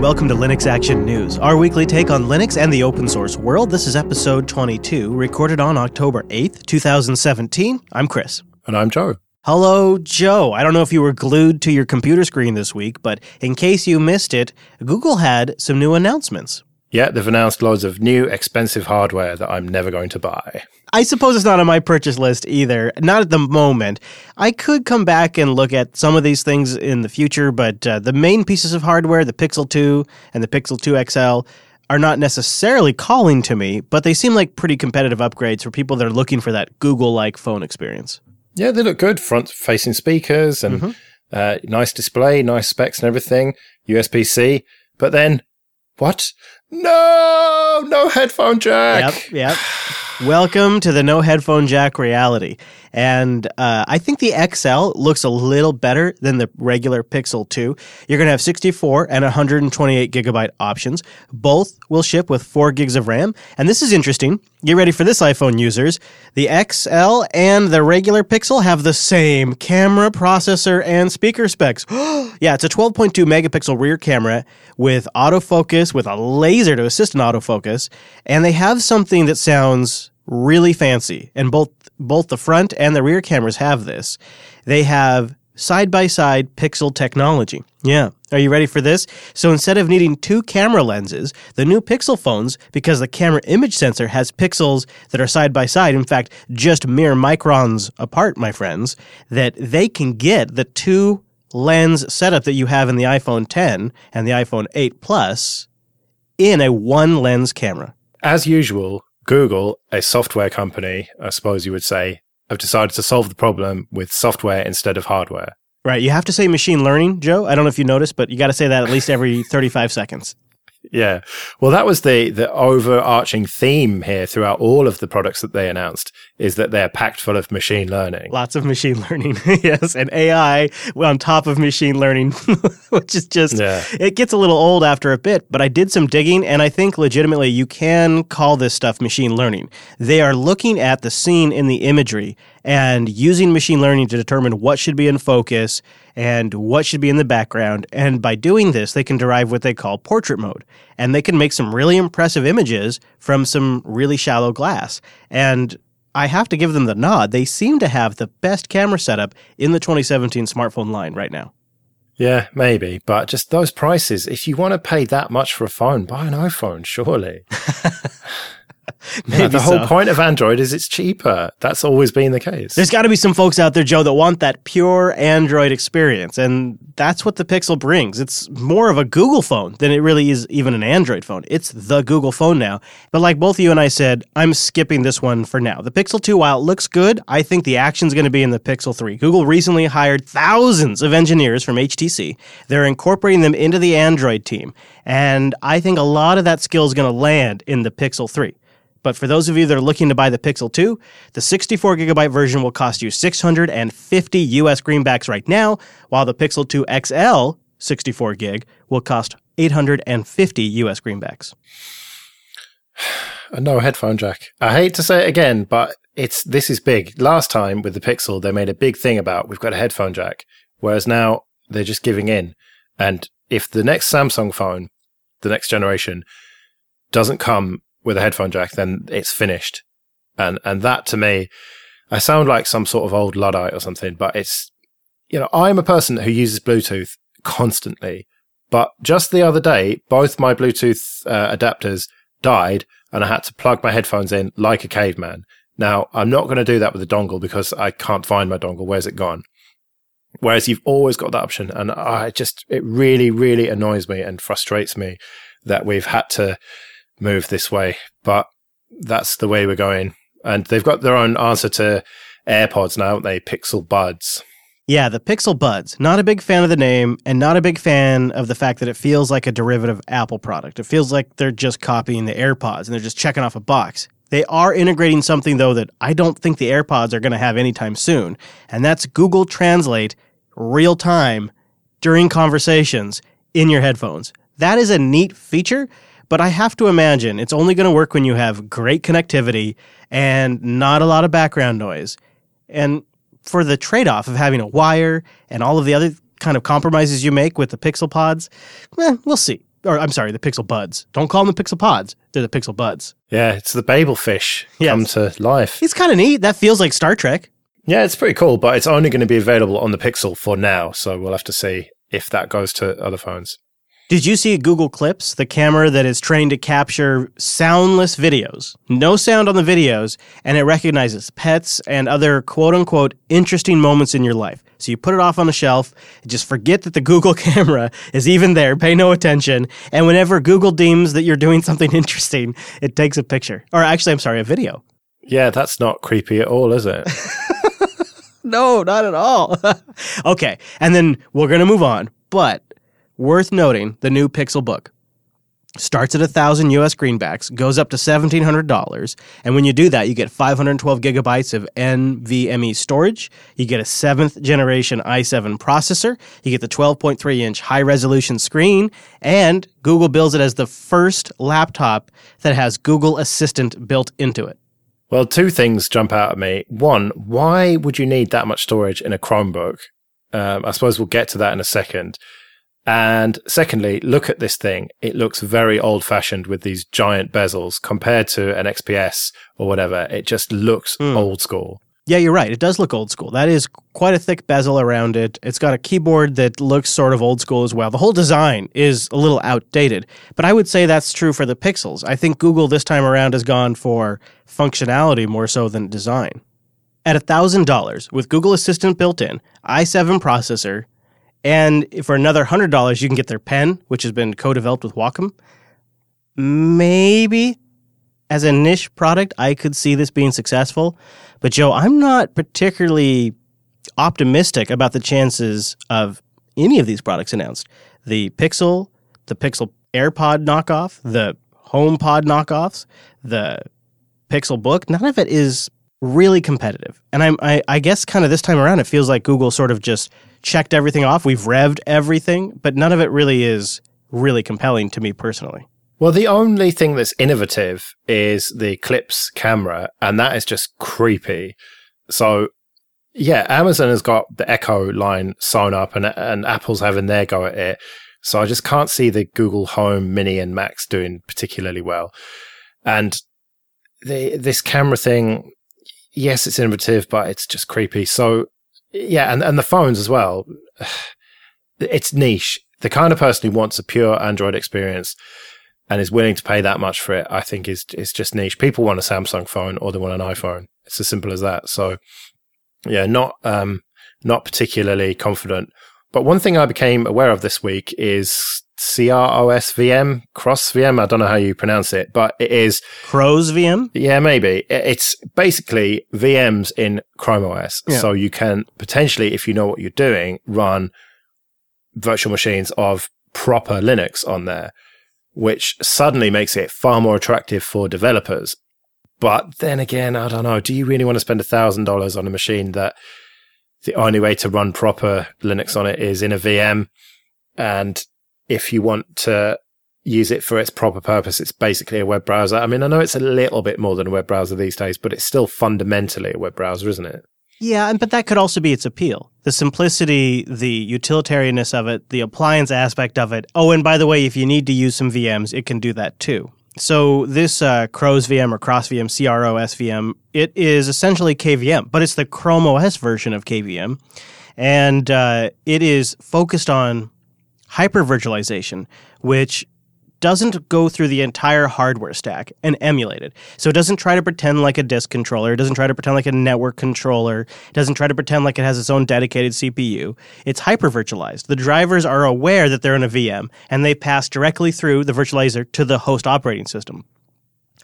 and welcome to Linux Action News, our weekly take on Linux and the open source world. This is episode 22, recorded on October 8th, 2017. I'm Chris. And I'm Joe. Hello, Joe. I don't know if you were glued to your computer screen this week, but in case you missed it, Google had some new announcements. Yeah, they've announced loads of new expensive hardware that I'm never going to buy. I suppose it's not on my purchase list either. Not at the moment. I could come back and look at some of these things in the future, but uh, the main pieces of hardware, the Pixel 2 and the Pixel 2 XL, are not necessarily calling to me, but they seem like pretty competitive upgrades for people that are looking for that Google like phone experience. Yeah, they look good. Front facing speakers and mm-hmm. uh, nice display, nice specs and everything. USB C. But then, what? No, no headphone jack. Yep, yep. Welcome to the no headphone jack reality. And uh, I think the XL looks a little better than the regular Pixel 2. You're going to have 64 and 128 gigabyte options. Both will ship with 4 gigs of RAM. And this is interesting. Get ready for this, iPhone users. The XL and the regular Pixel have the same camera, processor, and speaker specs. yeah, it's a 12.2 megapixel rear camera with autofocus, with a laser to assist in autofocus. And they have something that sounds really fancy. And both both the front and the rear cameras have this. They have side by side pixel technology. Yeah. Are you ready for this? So instead of needing two camera lenses, the new Pixel phones, because the camera image sensor has pixels that are side by side, in fact, just mere microns apart, my friends, that they can get the two lens setup that you have in the iPhone 10 and the iPhone 8 Plus in a one lens camera. As usual, Google, a software company, I suppose you would say, have decided to solve the problem with software instead of hardware. Right. You have to say machine learning, Joe. I don't know if you noticed, but you got to say that at least every 35 seconds. Yeah. Well, that was the the overarching theme here throughout all of the products that they announced is that they're packed full of machine learning. Lots of machine learning. yes, and AI on top of machine learning, which is just yeah. it gets a little old after a bit, but I did some digging and I think legitimately you can call this stuff machine learning. They are looking at the scene in the imagery and using machine learning to determine what should be in focus and what should be in the background. And by doing this, they can derive what they call portrait mode. And they can make some really impressive images from some really shallow glass. And I have to give them the nod. They seem to have the best camera setup in the 2017 smartphone line right now. Yeah, maybe. But just those prices, if you want to pay that much for a phone, buy an iPhone, surely. Maybe the whole point of Android is it's cheaper. That's always been the case. There's got to be some folks out there, Joe, that want that pure Android experience. And that's what the Pixel brings. It's more of a Google phone than it really is even an Android phone. It's the Google phone now. But like both you and I said, I'm skipping this one for now. The Pixel 2, while it looks good, I think the action's going to be in the Pixel 3. Google recently hired thousands of engineers from HTC. They're incorporating them into the Android team. And I think a lot of that skill is going to land in the Pixel 3. But for those of you that are looking to buy the Pixel 2, the 64 gigabyte version will cost you 650 US greenbacks right now, while the Pixel 2 XL 64 gig will cost 850 US greenbacks. No headphone jack. I hate to say it again, but it's this is big. Last time with the Pixel, they made a big thing about we've got a headphone jack, whereas now they're just giving in. And if the next Samsung phone, the next generation, doesn't come with a headphone jack, then it's finished. And and that to me, I sound like some sort of old luddite or something, but it's you know I'm a person who uses Bluetooth constantly. But just the other day, both my Bluetooth uh, adapters died, and I had to plug my headphones in like a caveman. Now I'm not going to do that with a dongle because I can't find my dongle. Where's it gone? Whereas you've always got that option, and I just it really, really annoys me and frustrates me that we've had to move this way, but that's the way we're going. And they've got their own answer to AirPods now, haven't they? Pixel Buds. Yeah, the Pixel Buds. Not a big fan of the name and not a big fan of the fact that it feels like a derivative Apple product. It feels like they're just copying the AirPods and they're just checking off a box. They are integrating something, though, that I don't think the AirPods are going to have anytime soon, and that's Google Translate real time during conversations in your headphones. That is a neat feature but I have to imagine it's only going to work when you have great connectivity and not a lot of background noise. And for the trade off of having a wire and all of the other kind of compromises you make with the Pixel Pods, eh, we'll see. or I'm sorry, the Pixel Buds. Don't call them the Pixel Pods. They're the Pixel Buds. Yeah, it's the Babel fish Yes. come to life. It's kind of neat. That feels like Star Trek. Yeah, it's pretty cool, but it's only going to be available on the Pixel for now. So we'll have to see if that goes to other phones. Did you see Google Clips, the camera that is trained to capture soundless videos? No sound on the videos, and it recognizes pets and other quote unquote interesting moments in your life. So you put it off on the shelf, just forget that the Google camera is even there, pay no attention, and whenever Google deems that you're doing something interesting, it takes a picture. Or actually, I'm sorry, a video. Yeah, that's not creepy at all, is it? No, not at all. okay, and then we're going to move on, but worth noting the new Pixel Book starts at a thousand US greenbacks, goes up to seventeen hundred dollars, and when you do that, you get five hundred twelve gigabytes of NVMe storage. You get a seventh generation i7 processor. You get the twelve point three inch high resolution screen, and Google bills it as the first laptop that has Google Assistant built into it. Well, two things jump out at me. One, why would you need that much storage in a Chromebook? Um, I suppose we'll get to that in a second. And secondly, look at this thing. It looks very old fashioned with these giant bezels compared to an XPS or whatever. It just looks Hmm. old school. Yeah, you're right. It does look old school. That is quite a thick bezel around it. It's got a keyboard that looks sort of old school as well. The whole design is a little outdated, but I would say that's true for the Pixels. I think Google this time around has gone for functionality more so than design. At $1,000 with Google Assistant built in, i7 processor, and for another $100 you can get their pen, which has been co-developed with Wacom. Maybe as a niche product, I could see this being successful. But Joe, I'm not particularly optimistic about the chances of any of these products announced. The Pixel, the Pixel AirPod knockoff, the HomePod knockoffs, the Pixel Book, none of it is really competitive. And I'm, I, I guess kind of this time around, it feels like Google sort of just checked everything off. We've revved everything, but none of it really is really compelling to me personally. Well, the only thing that's innovative is the Clips camera, and that is just creepy. So, yeah, Amazon has got the Echo line sewn up, and and Apple's having their go at it. So I just can't see the Google Home Mini and Max doing particularly well. And the this camera thing, yes, it's innovative, but it's just creepy. So, yeah, and and the phones as well. It's niche. The kind of person who wants a pure Android experience and is willing to pay that much for it, I think is is just niche. People want a Samsung phone or they want an iPhone. It's as simple as that. So yeah, not um not particularly confident. But one thing I became aware of this week is CROS VM, Cross VM. I don't know how you pronounce it, but it is Crows VM? yeah, maybe. It's basically VMs in Chrome OS. Yeah. So you can potentially, if you know what you're doing, run virtual machines of proper Linux on there, which suddenly makes it far more attractive for developers. But then again, I don't know. Do you really want to spend a $1,000 on a machine that the only way to run proper Linux on it is in a VM? And if you want to use it for its proper purpose. It's basically a web browser. I mean, I know it's a little bit more than a web browser these days, but it's still fundamentally a web browser, isn't it? Yeah, but that could also be its appeal. The simplicity, the utilitarianness of it, the appliance aspect of it. Oh, and by the way, if you need to use some VMs, it can do that too. So this uh, Crows VM or Cross VM, CROS VM, it is essentially KVM, but it's the Chrome OS version of KVM, and uh, it is focused on hyper virtualization, which doesn't go through the entire hardware stack and emulate it. So it doesn't try to pretend like a disk controller, it doesn't try to pretend like a network controller, it doesn't try to pretend like it has its own dedicated CPU. It's hypervirtualized. The drivers are aware that they're in a VM and they pass directly through the virtualizer to the host operating system.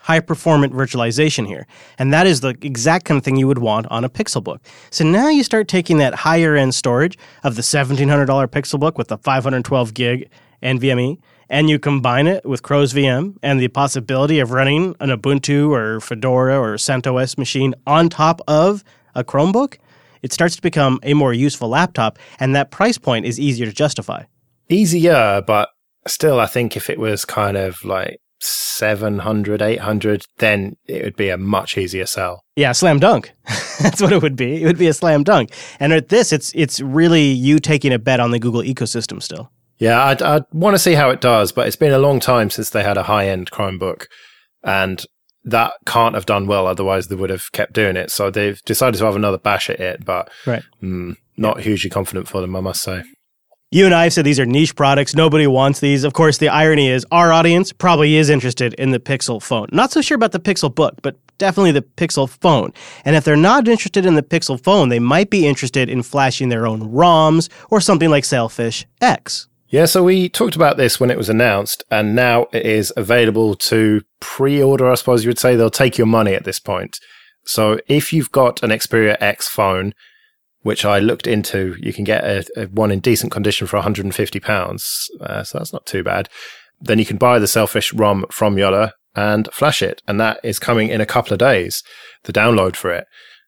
High performant virtualization here. And that is the exact kind of thing you would want on a Pixelbook. So now you start taking that higher end storage of the $1,700 Pixelbook with the 512 gig NVMe and you combine it with Crow's VM and the possibility of running an Ubuntu or Fedora or CentOS machine on top of a Chromebook, it starts to become a more useful laptop, and that price point is easier to justify. Easier, but still, I think if it was kind of like 700, 800, then it would be a much easier sell. Yeah, slam dunk. That's what it would be. It would be a slam dunk. And at this, it's it's really you taking a bet on the Google ecosystem still. Yeah, I'd, I'd want to see how it does, but it's been a long time since they had a high end Chromebook, and that can't have done well. Otherwise, they would have kept doing it. So they've decided to have another bash at it, but right. Mm, not hugely confident for them, I must say. You and I have said these are niche products. Nobody wants these. Of course, the irony is our audience probably is interested in the Pixel phone. Not so sure about the Pixel book, but definitely the Pixel phone. And if they're not interested in the Pixel phone, they might be interested in flashing their own ROMs or something like Sailfish X. Yeah, so we talked about this when it was announced, and now it is available to pre order, I suppose you would say. They'll take your money at this point. So if you've got an Xperia X phone, which I looked into, you can get a, a one in decent condition for £150. Uh, so that's not too bad. Then you can buy the Sailfish ROM from Jolla and flash it. And that is coming in a couple of days, the download for it.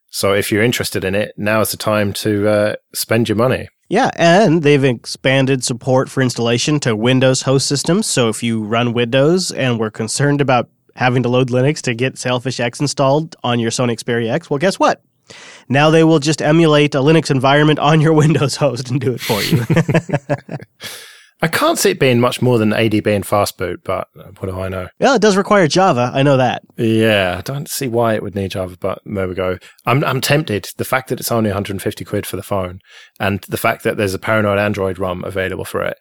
So if you're interested in it, now is the time to uh, spend your money. Yeah, and they've expanded support for installation to Windows host systems. So if you run Windows and were concerned about having to load Linux to get Sailfish X installed on your Sony Xperia X, well, guess what? Now they will just emulate a Linux environment on your Windows host and do it for you. I can't see it being much more than ADB and fastboot, but what do I know? Well, it does require Java. I know that. Yeah, I don't see why it would need Java, but there we go. I'm I'm tempted. The fact that it's only 150 quid for the phone, and the fact that there's a Paranoid Android ROM available for it,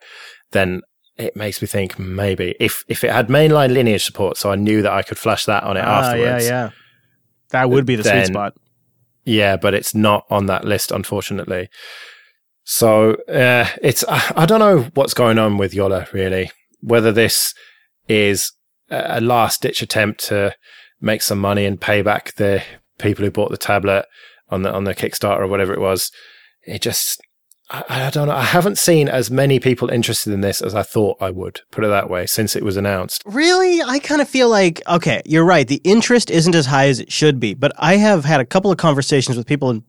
then it makes me think maybe if if it had mainline lineage support, so I knew that I could flash that on it ah, afterwards. Yeah, yeah. That would be the sweet spot. Yeah, but it's not on that list, unfortunately. So uh, it's I don't know what's going on with Jolla really. Whether this is a last ditch attempt to make some money and pay back the people who bought the tablet on the on the Kickstarter or whatever it was. It just I, I, don't know. I haven't seen as many people interested in this as I thought I would. Put it that way, since it was announced. Really, I kind of feel like okay, you're right. The interest isn't as high as it should be, but I have had a couple of conversations with people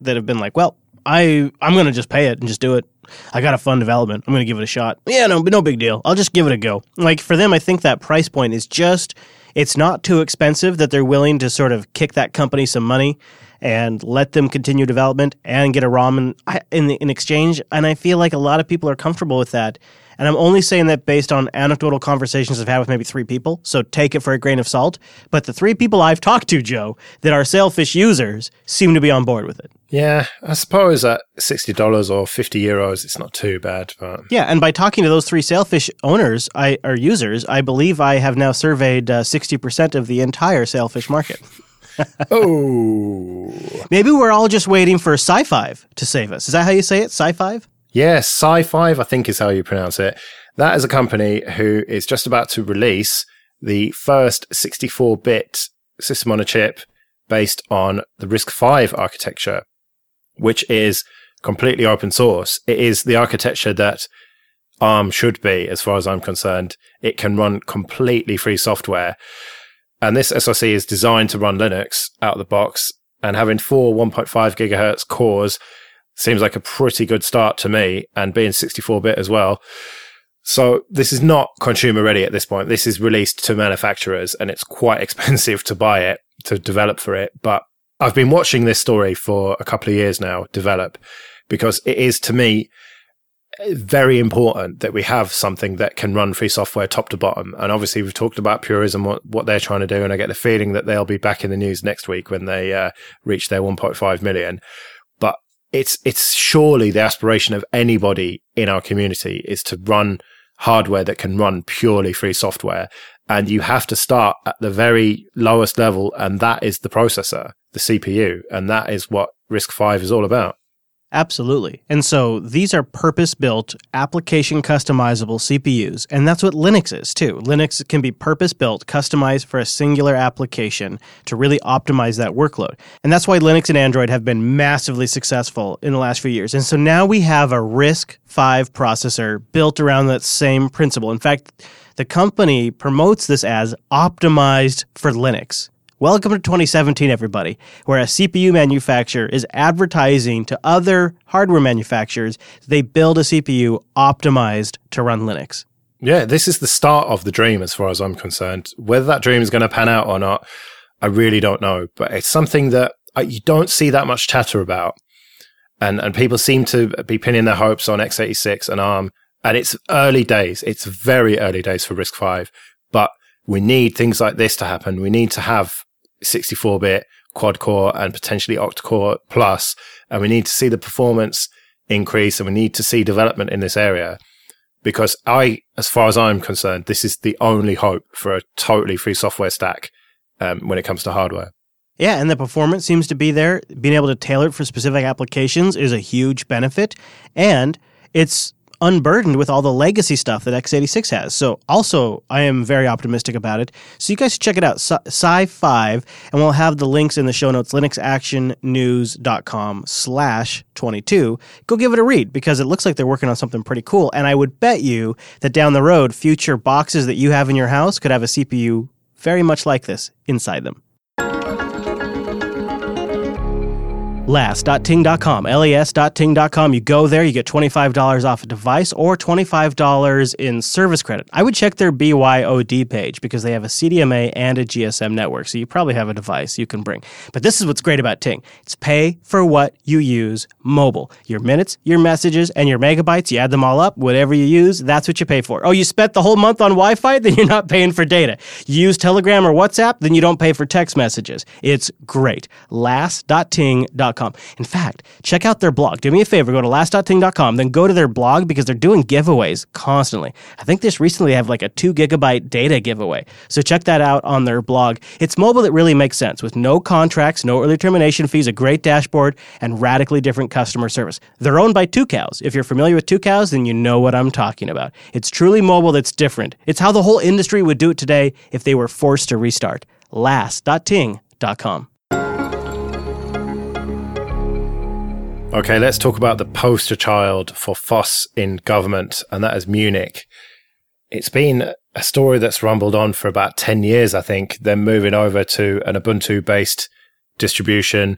that have been like, "Well, I I'm gonna just pay it and just do it. I got a fun development. I'm gonna give it a shot. Yeah, no, no big deal. I'll just give it a go. Like for them, I think that price point is just it's not too expensive that they're willing to sort of kick that company some money and let them continue development and get a ROM in, in, in exchange. And I feel like a lot of people are comfortable with that. And I'm only saying that based on anecdotal conversations I've had with maybe three people. So take it for a grain of salt. But the three people I've talked to, Joe, that are Sailfish users seem to be on board with it. Yeah, I suppose at sixty dollars or fifty euros, it's not too bad. But yeah, and by talking to those three Sailfish owners, I or users, I believe I have now surveyed uh, sixty uh, percent of the entire Sailfish market. oh, maybe we're all just waiting for SiFive to save us. Is that how you say it? SiFive? Yes, SiFive, I think is how you pronounce it. That is a company who is just about to release the first 64 bit system on a chip based on the RISC V architecture which is completely open source. It is the architecture that ARM should be, as far as I'm concerned. It can run completely free software. And this SoC is designed to run Linux out of the box. And having four 1.5 gigahertz cores seems like a pretty good start to me, and being 64 bit as well. So this is not consumer ready at this point. This is released to manufacturers, and it's quite expensive to buy it to develop for it. But I've been watching this story for a couple of years now develop because it is to me very important that we have something that can run free software top to bottom. And obviously, we've talked about Purism, what, what they're trying to do. And I get the feeling that they'll be back in the news next week when they uh, reach their 1.5 million. It's, it's surely the aspiration of anybody in our community is to run hardware that can run purely free software. And you have to start at the very lowest level. And that is the processor the CPU. And that is what RISC V is all about. Absolutely. And so these are purpose built, application customizable CPUs. And that's what Linux is too. Linux can be purpose built, customized for a singular application to really optimize that workload. And that's why Linux and Android have been massively successful in the last few years. And so now we have a RISC V processor built around that same principle. In fact, the company promotes this as optimized for Linux. Welcome to 2017, everybody, where a CPU manufacturer is advertising to other hardware manufacturers they build a CPU optimized to run Linux. Yeah, this is the start of the dream as far as I'm concerned. Whether that dream is going to pan out or not, I really don't know. But it's something that uh, you don't see that much chatter about. And, and people seem to be pinning their hopes on x86 and ARM And it's early days. It's very early days for RISC-V, but we need things like this to happen. We need to have 64 bit quad core and potentially octa core plus, and we need to see the performance increase and we need to see development in this area because I, as far as I'm concerned, this is the only hope for a totally free software stack um, when it comes to hardware. Yeah, and the performance seems to be there. Being able to tailor it for specific applications is a huge benefit. And it's unburdened with all the legacy stuff that x86 has. So also, I am very optimistic about it. So you guys should check it out, SiFive, and we'll have the links in the show notes, linuxactionnews.com slash 22. Go give it a read because it looks like they're working on something pretty cool. And I would bet you that down the road, future boxes that you have in your house could have a CPU very much like this inside them. las.ting.com, las.ting.com. You go there, you get $25 off a device or $25 in service credit. I would check their BYOD page because they have a CDMA and a GSM network, so you probably have a device you can bring. But this is what's great about Ting it's pay for what you use mobile. Your minutes, your messages, and your megabytes, you add them all up, whatever you use, that's what you pay for. Oh, you spent the whole month on Wi Fi? Then you're not paying for data. You use Telegram or WhatsApp? Then you don't pay for text messages. It's great. las.ting.com. In fact, check out their blog. Do me a favor, go to las.ting.com, then go to their blog because they're doing giveaways constantly. I think this recently have like a two gigabyte data giveaway. So check that out on their blog. It's mobile that really makes sense with no contracts, no early termination fees, a great dashboard, and radically different customer service. They're owned by Tucows. If you're familiar with Tucows, then you know what I'm talking about. It's truly mobile that's different. It's how the whole industry would do it today if they were forced to restart. las.ting.com. Okay, let's talk about the poster child for FOSS in government, and that is Munich. It's been a story that's rumbled on for about 10 years, I think. Then moving over to an Ubuntu based distribution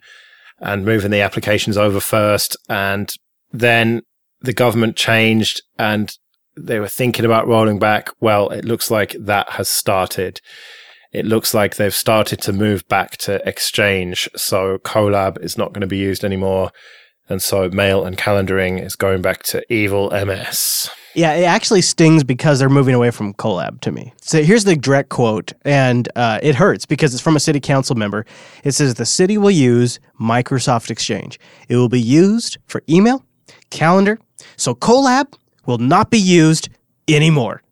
and moving the applications over first. And then the government changed and they were thinking about rolling back. Well, it looks like that has started. It looks like they've started to move back to Exchange. So Kolab is not going to be used anymore. And so mail and calendaring is going back to evil MS. Yeah, it actually stings because they're moving away from Kolab to me. So here's the direct quote, and uh, it hurts because it's from a city council member. It says the city will use Microsoft Exchange. It will be used for email, calendar. So Kolab will not be used anymore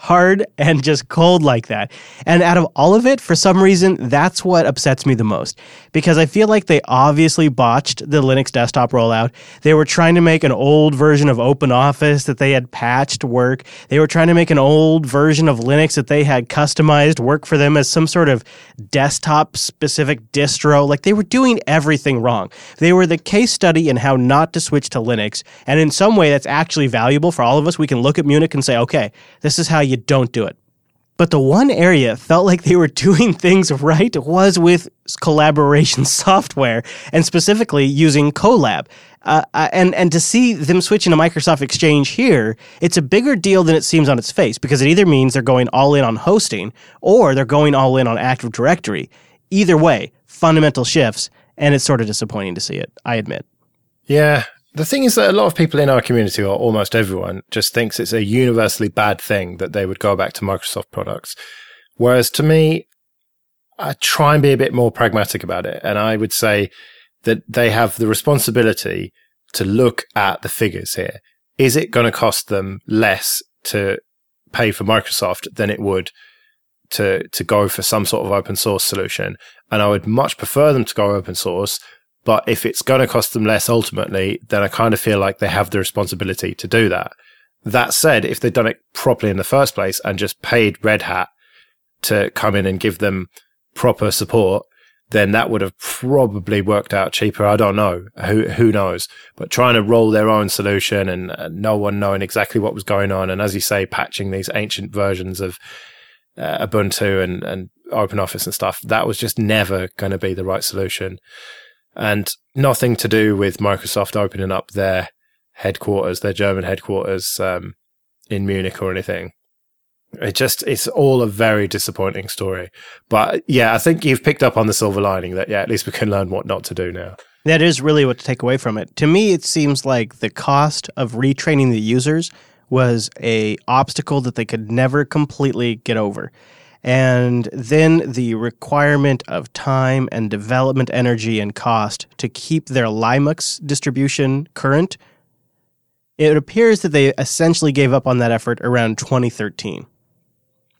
hard and just cold like that. And out of all of it, for some reason, that's what upsets me the most because I feel like they obviously botched the Linux desktop rollout. They were trying to make an old version of OpenOffice that they had patched work. They were trying to make an old version of Linux that they had customized work for them as some sort of desktop specific distro. Like they were doing everything wrong. They were the case study in how not to switch to Linux. And in some way, that's actually valuable for all of us. We can look at Munich and say, okay, this is how don't do it. But the one area felt like they were doing things right was with collaboration software and specifically using Kolab. Uh, uh, and and to see them switching to Microsoft Exchange here, it's a bigger deal than it seems on its face because it either means they're going all in on hosting or they're going all in on Active Directory. Either way, fundamental shifts, and it's sort of disappointing to see it. I admit. Yeah, the thing is that a lot of people in our community, or almost everyone, just thinks it's a universally bad thing that they would go back to Microsoft products. Whereas to me, I try and be a bit more pragmatic about it. And I would say that they have the responsibility to look at the figures here. Is it going to cost them less to pay for Microsoft than it would to, to go for some sort of open source solution? And I would much prefer them to go open source but if it's going to cost them less ultimately, then I kind of feel like they have the responsibility to do that. That said, if they'd done it properly in the first place and just paid Red Hat to come in and give them proper support, then that would have probably worked out cheaper. I don't know. Who who knows? But trying to roll their own solution and, no one knowing exactly what was going on, and as you say, patching these ancient versions of uh, Ubuntu and and Open Office and stuff, that was just never going to be the right solution and nothing to do with Microsoft opening up their headquarters, their German headquarters um, in Munich or anything. It just, it's all a very disappointing story. But yeah, I think you've picked up on the silver lining that, yeah, at least we can learn what not to do now. That is really what to take away from it. To me, it seems like the cost of retraining the users was a obstacle that they could never completely get over. And then the requirement of time and development energy and cost to keep their Linux distribution current, it appears that they essentially gave up on that effort around 2013.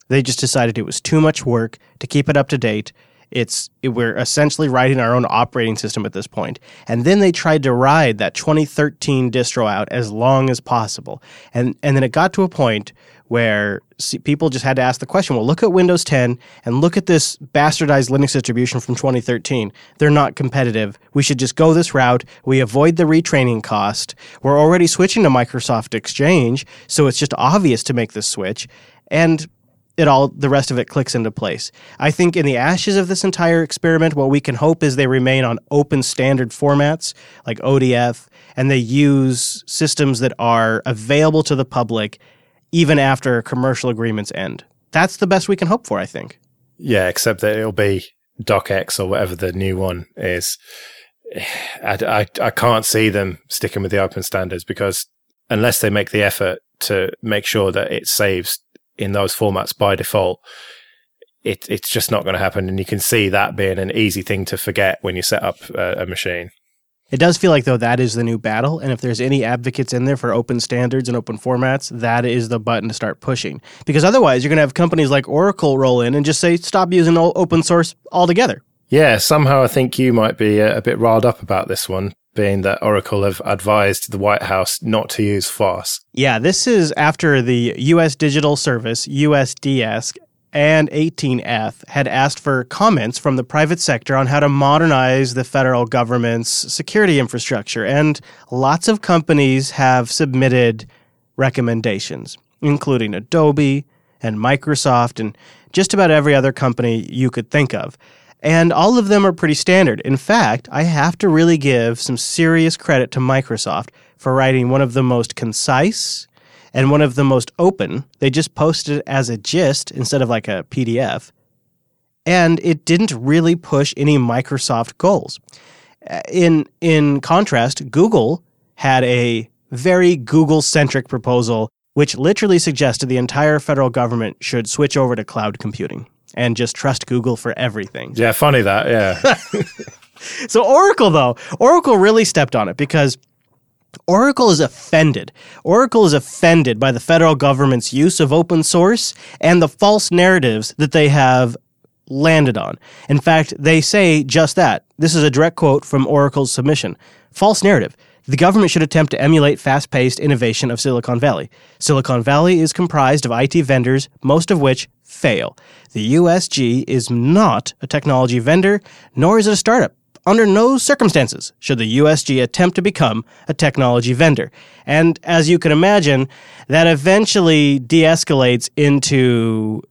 They just decided it was too much work to keep it up to date it's we're essentially writing our own operating system at this point. And then they tried to ride that 2013 distro out as long as possible. And and then it got to a point where people just had to ask the question, well, look at Windows 10 and look at this bastardized Linux distribution from 2013. They're not competitive. We should just go this route. We avoid the retraining cost. We're already switching to Microsoft Exchange, so it's just obvious to make this switch. And it all the rest of it clicks into place. I think in the ashes of this entire experiment, what we can hope is they remain on open standard formats like ODF, and they use systems that are available to the public even after commercial agreements end. That's the best we can hope for, I think. Yeah, except that it'll be DocX or whatever the new one is. I, I, I can't see them sticking with the open standards because unless they make the effort to make sure that it saves in those formats by default, it, it's just not going to happen. And you can see that being an easy thing to forget when you set up a, a machine. It does feel like, though, that is the new battle. And if there's any advocates in there for open standards and open formats, that is the button to start pushing. Because otherwise, you're going to have companies like Oracle roll in and just say, stop using open source altogether. Yeah, somehow I think you might be a, a bit riled up about this one being that Oracle have advised the White House not to use FOSS. Yeah, this is after the U.S. Digital Service, USDS, and 18F had asked for comments from the private sector on how to modernize the federal government's security infrastructure. And lots of companies have submitted recommendations, including Adobe and Microsoft and just about every other company you could think of. And all of them are pretty standard. In fact, I have to really give some serious credit to Microsoft for writing one of the most concise and one of the most open. They just posted it as a gist instead of like a PDF. And it didn't really push any Microsoft goals. Uh, in in contrast, Google had a very Google centric proposal which literally suggested the entire federal government should switch over to cloud computing and just trust Google for everything. Yeah, funny that. Yeah. so Oracle though, Oracle really stepped on it because Oracle is offended. Oracle is offended by the federal government's use of open source and the false narratives that they have landed on. In fact, they say just that. This is a direct quote from Oracle's submission. False narrative. The government should attempt to emulate fast paced innovation of Silicon Valley. Silicon Valley is comprised of IT vendors, most of which fail. The USG is not a technology vendor, nor is it a startup. Under no circumstances should the USG attempt to become a technology vendor. And as you can imagine, that eventually de escalates into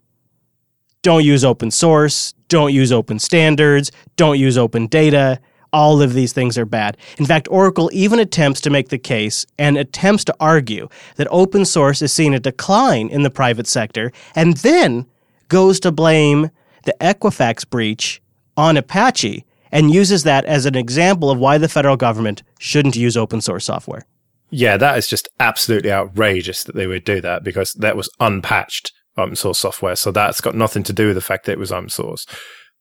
don't use open source, don't use open standards, don't use open data. All of these things are bad. In fact, Oracle even attempts to make the case and attempts to argue that open source is seeing a decline in the private sector and then goes to blame the Equifax breach on Apache and uses that as an example of why the federal government shouldn't use open source software. Yeah, that is just absolutely outrageous that they would do that because that was unpatched open source software. So that's got nothing to do with the fact that it was open source.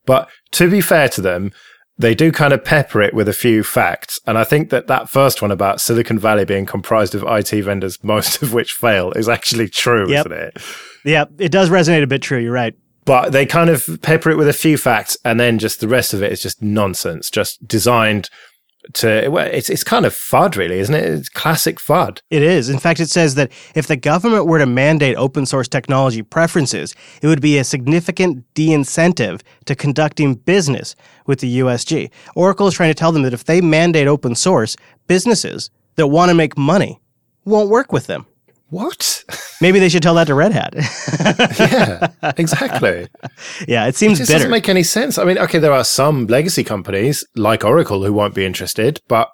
But to be fair to them, they do kind of pepper it with a few facts. And I think that that first one about Silicon Valley being comprised of IT vendors, most of which fail, is actually true, yep. isn't it? Yeah, it does resonate a bit true. You're right. But they kind of pepper it with a few facts, and then just the rest of it is just nonsense, just designed to well, it's it's kind of FUD, really, isn't it? It's classic FUD. It is. In fact, it says that if the government were to mandate open source technology preferences, it would be a significant de-incentive to conducting business with the USG. Oracle is trying to tell them that if they mandate open source, businesses that want to make money won't work with them. What? Maybe they should tell that to Red Hat. yeah, exactly. Yeah, it seems it just bitter. doesn't make any sense. I mean, okay, there are some legacy companies like Oracle who won't be interested, but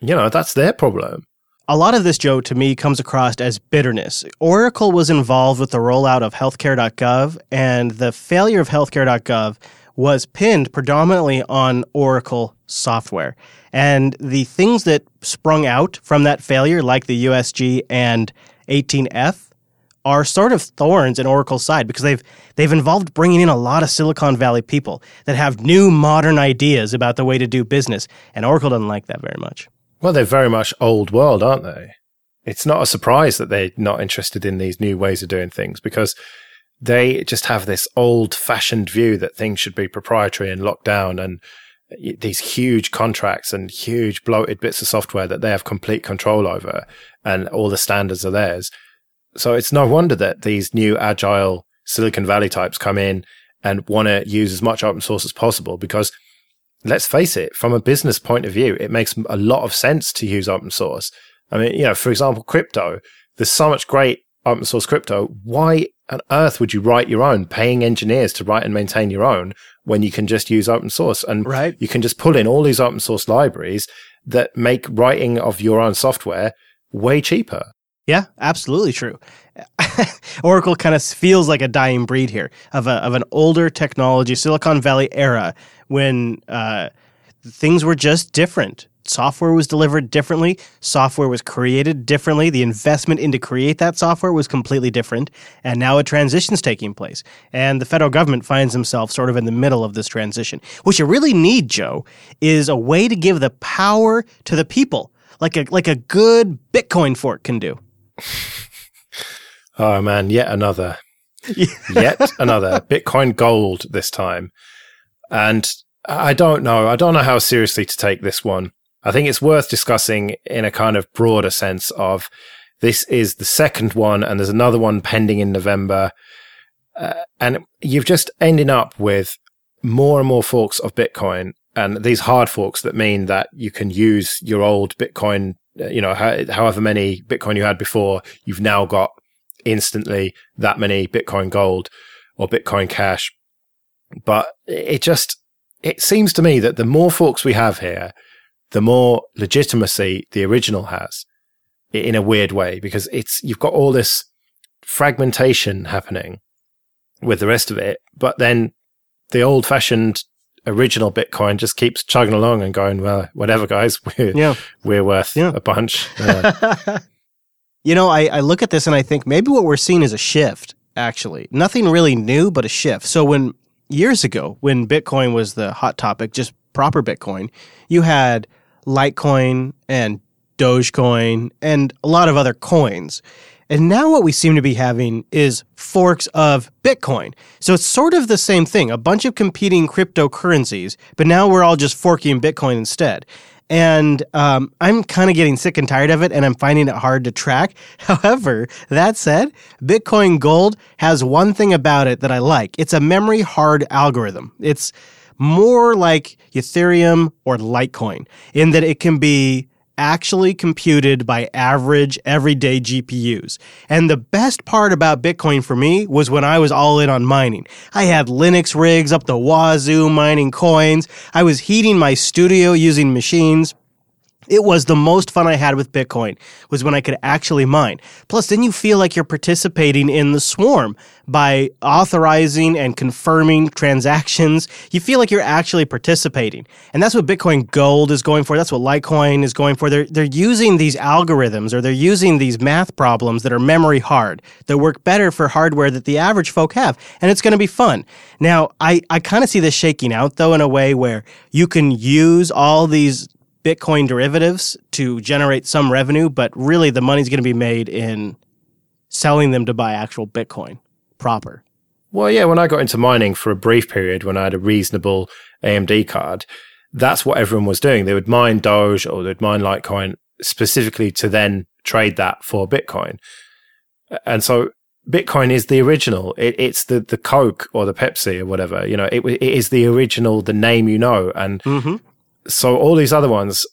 you know that's their problem. A lot of this, Joe, to me comes across as bitterness. Oracle was involved with the rollout of healthcare.gov, and the failure of healthcare.gov was pinned predominantly on Oracle software. And the things that sprung out from that failure, like the USG and 18F are sort of thorns in Oracle's side because they've they've involved bringing in a lot of Silicon Valley people that have new modern ideas about the way to do business, and Oracle doesn't like that very much. Well, they're very much old world, aren't they? It's not a surprise that they're not interested in these new ways of doing things because they just have this old fashioned view that things should be proprietary and locked down and these huge contracts and huge bloated bits of software that they have complete control over and all the standards are theirs. So it's no wonder that these new agile Silicon Valley types come in and want to use as much open source as possible because let's face it, from a business point of view, it makes a lot of sense to use open source. I mean, you know, for example, crypto, there's so much great open source crypto. Why on earth would you write your own, paying engineers to write and maintain your own when you can just use open source? And right. you can just pull in all these open source libraries that make writing of your own software way cheaper. Yeah, absolutely true. Oracle kind of feels like a dying breed here of a of an older technology, Silicon Valley era when uh, things were just different. Software was delivered differently. Software was created differently. The investment into create that software was completely different. And now a transition's taking place. And the federal government finds themselves sort of in the middle of this transition. What you really need, Joe, is a way to give the power to the people, like a like a good Bitcoin fork can do. oh man, yet another. yet another Bitcoin gold this time. And I don't know. I don't know how seriously to take this one. I think it's worth discussing in a kind of broader sense of this is the second one and there's another one pending in November. Uh, and you've just ending up with more and more forks of Bitcoin and these hard forks that mean that you can use your old Bitcoin uh, you know, however many Bitcoin you had before, you've now got instantly that many Bitcoin gold or Bitcoin cash. But it just, it seems to me that the more forks we have here, the more legitimacy the original has in a weird way, because it's, you've got all this fragmentation happening with the rest of it, but then the old fashioned original Bitcoin just keeps chugging along and going, well, whatever, guys, we're, yeah. we're worth yeah. a bunch. Uh, you know, I, I look at this and I think maybe what we're seeing is a shift, actually. Nothing really new, but a shift. So when years ago, when Bitcoin was the hot topic, just proper Bitcoin, you had Litecoin and Dogecoin and a lot of other coins. And now what we seem to be having is forks of Bitcoin. So it's sort of the same thing, a bunch of competing cryptocurrencies, but now we're all just forking Bitcoin instead. And um, I'm kind of getting sick and tired of it, and I'm finding it hard to track. However, that said, Bitcoin Gold has one thing about it that I like it's a memory hard algorithm. It's more like Ethereum or Litecoin in that it can be actually computed by average everyday GPUs. And the best part about Bitcoin for me was when I was all in on mining. I had Linux rigs up the wazoo mining coins. I was heating my studio using machines. It was the most fun I had with Bitcoin was when I could actually mine. Plus, then you feel like you're participating in the swarm by authorizing and confirming transactions. You feel like you're actually participating. And that's what Bitcoin Gold is going for. That's what Litecoin is going for. They're, they're using these algorithms or they're using these math problems that are memory hard, that work better for hardware that the average folk have. And it's going to be fun. Now, I, I kind of see this shaking out, though, in a way where you can use all these Bitcoin derivatives to generate some revenue, but really the money's going to be made in selling them to buy actual Bitcoin proper. Well, yeah, when I got into mining for a brief period when I had a reasonable AMD card, that's what everyone was doing. They would mine Doge or they'd mine Litecoin specifically to then trade that for Bitcoin. And so Bitcoin is the original. It, it's the, the Coke or the Pepsi or whatever. You know, it, it is the original, the name you know. And mm-hmm so all these other ones,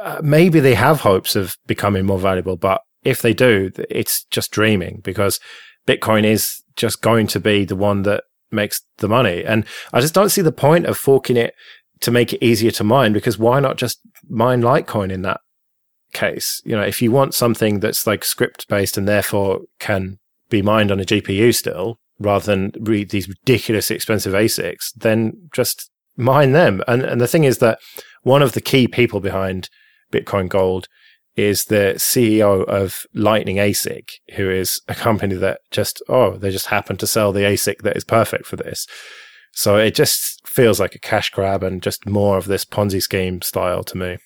uh, maybe they have hopes of becoming more valuable, but if they do, it's just dreaming because Bitcoin is just going to be the one that makes the money. And I just don't see the point of forking it to make it easier to mine because why not just mine Litecoin in that case? You know, if you want something that's like scrypt based and therefore can be mined on a GPU still rather than read these ridiculous expensive ASICs, then just mine them. And, and the thing is that one of the key people behind Bitcoin Gold is the CEO of Lightning ASIC, who is a company that just, oh, they just happen to sell the ASIC that is perfect for this. So it just feels like a cash grab and just more of this Ponzi scheme style to me.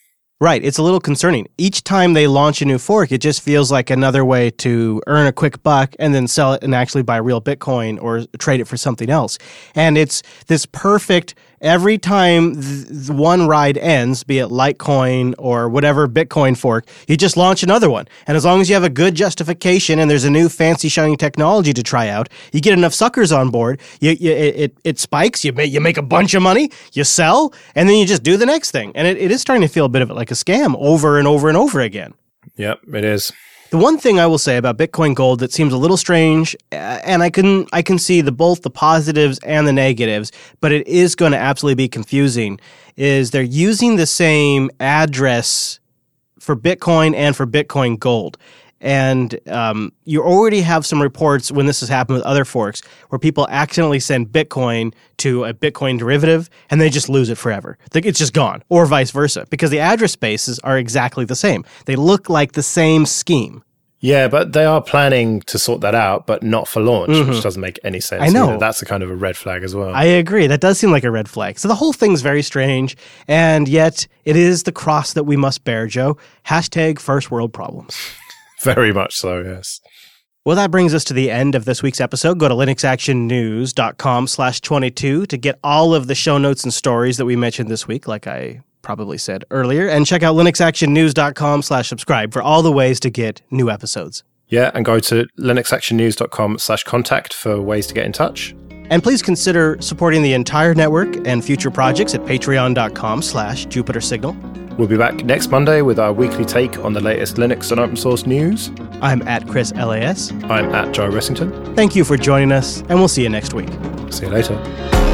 Right. It's a little concerning. Each time they launch a new fork, it just feels like another way to earn a quick buck and then sell it and actually buy real Bitcoin or trade it for something else. And it's this perfect every time th- one ride ends, be it Litecoin or whatever Bitcoin fork, you just launch another one. And as long as you have a good justification and there's a new fancy shiny technology to try out, you get enough suckers on board, you, you, it, it spikes, you make, you make a bunch of money, you sell, and then you just do the next thing. And it, it is starting to feel a bit of it like a scam over and over and over again. Yep, it is. The one thing I will say about Bitcoin Gold that seems a little strange, uh, and I can I can see the both the positives and the negatives, but it is going to absolutely be confusing. Is they're using the same address for Bitcoin and for Bitcoin Gold. And um, you already have some reports when this has happened with other forks where people accidentally send Bitcoin to a Bitcoin derivative and they just lose it forever. It's just gone, or vice versa, because the address spaces are exactly the same. They look like the same scheme. Yeah, but they are planning to sort that out, but not for launch, mm-hmm. which doesn't make any sense. I know. Either. That's a kind of a red flag as well. I agree. That does seem like a red flag. So the whole thing's very strange, and yet it is the cross that we must bear, Joe. Hashtag first world problems. Very much so, yes. Well, that brings us to the end of this week's episode. Go to linuxactionnews.com slash 22 to get all of the show notes and stories that we mentioned this week, like I probably said earlier. And check out linuxactionnews.com slash subscribe for all the ways to get new episodes. Yeah, and go to linuxactionnews.com slash contact for ways to get in touch. And please consider supporting the entire network and future projects at patreon.com slash Jupiter Signal. We'll be back next Monday with our weekly take on the latest Linux and open source news. I'm at Chris LAS. I'm at Joe Ressington. Thank you for joining us, and we'll see you next week. See you later.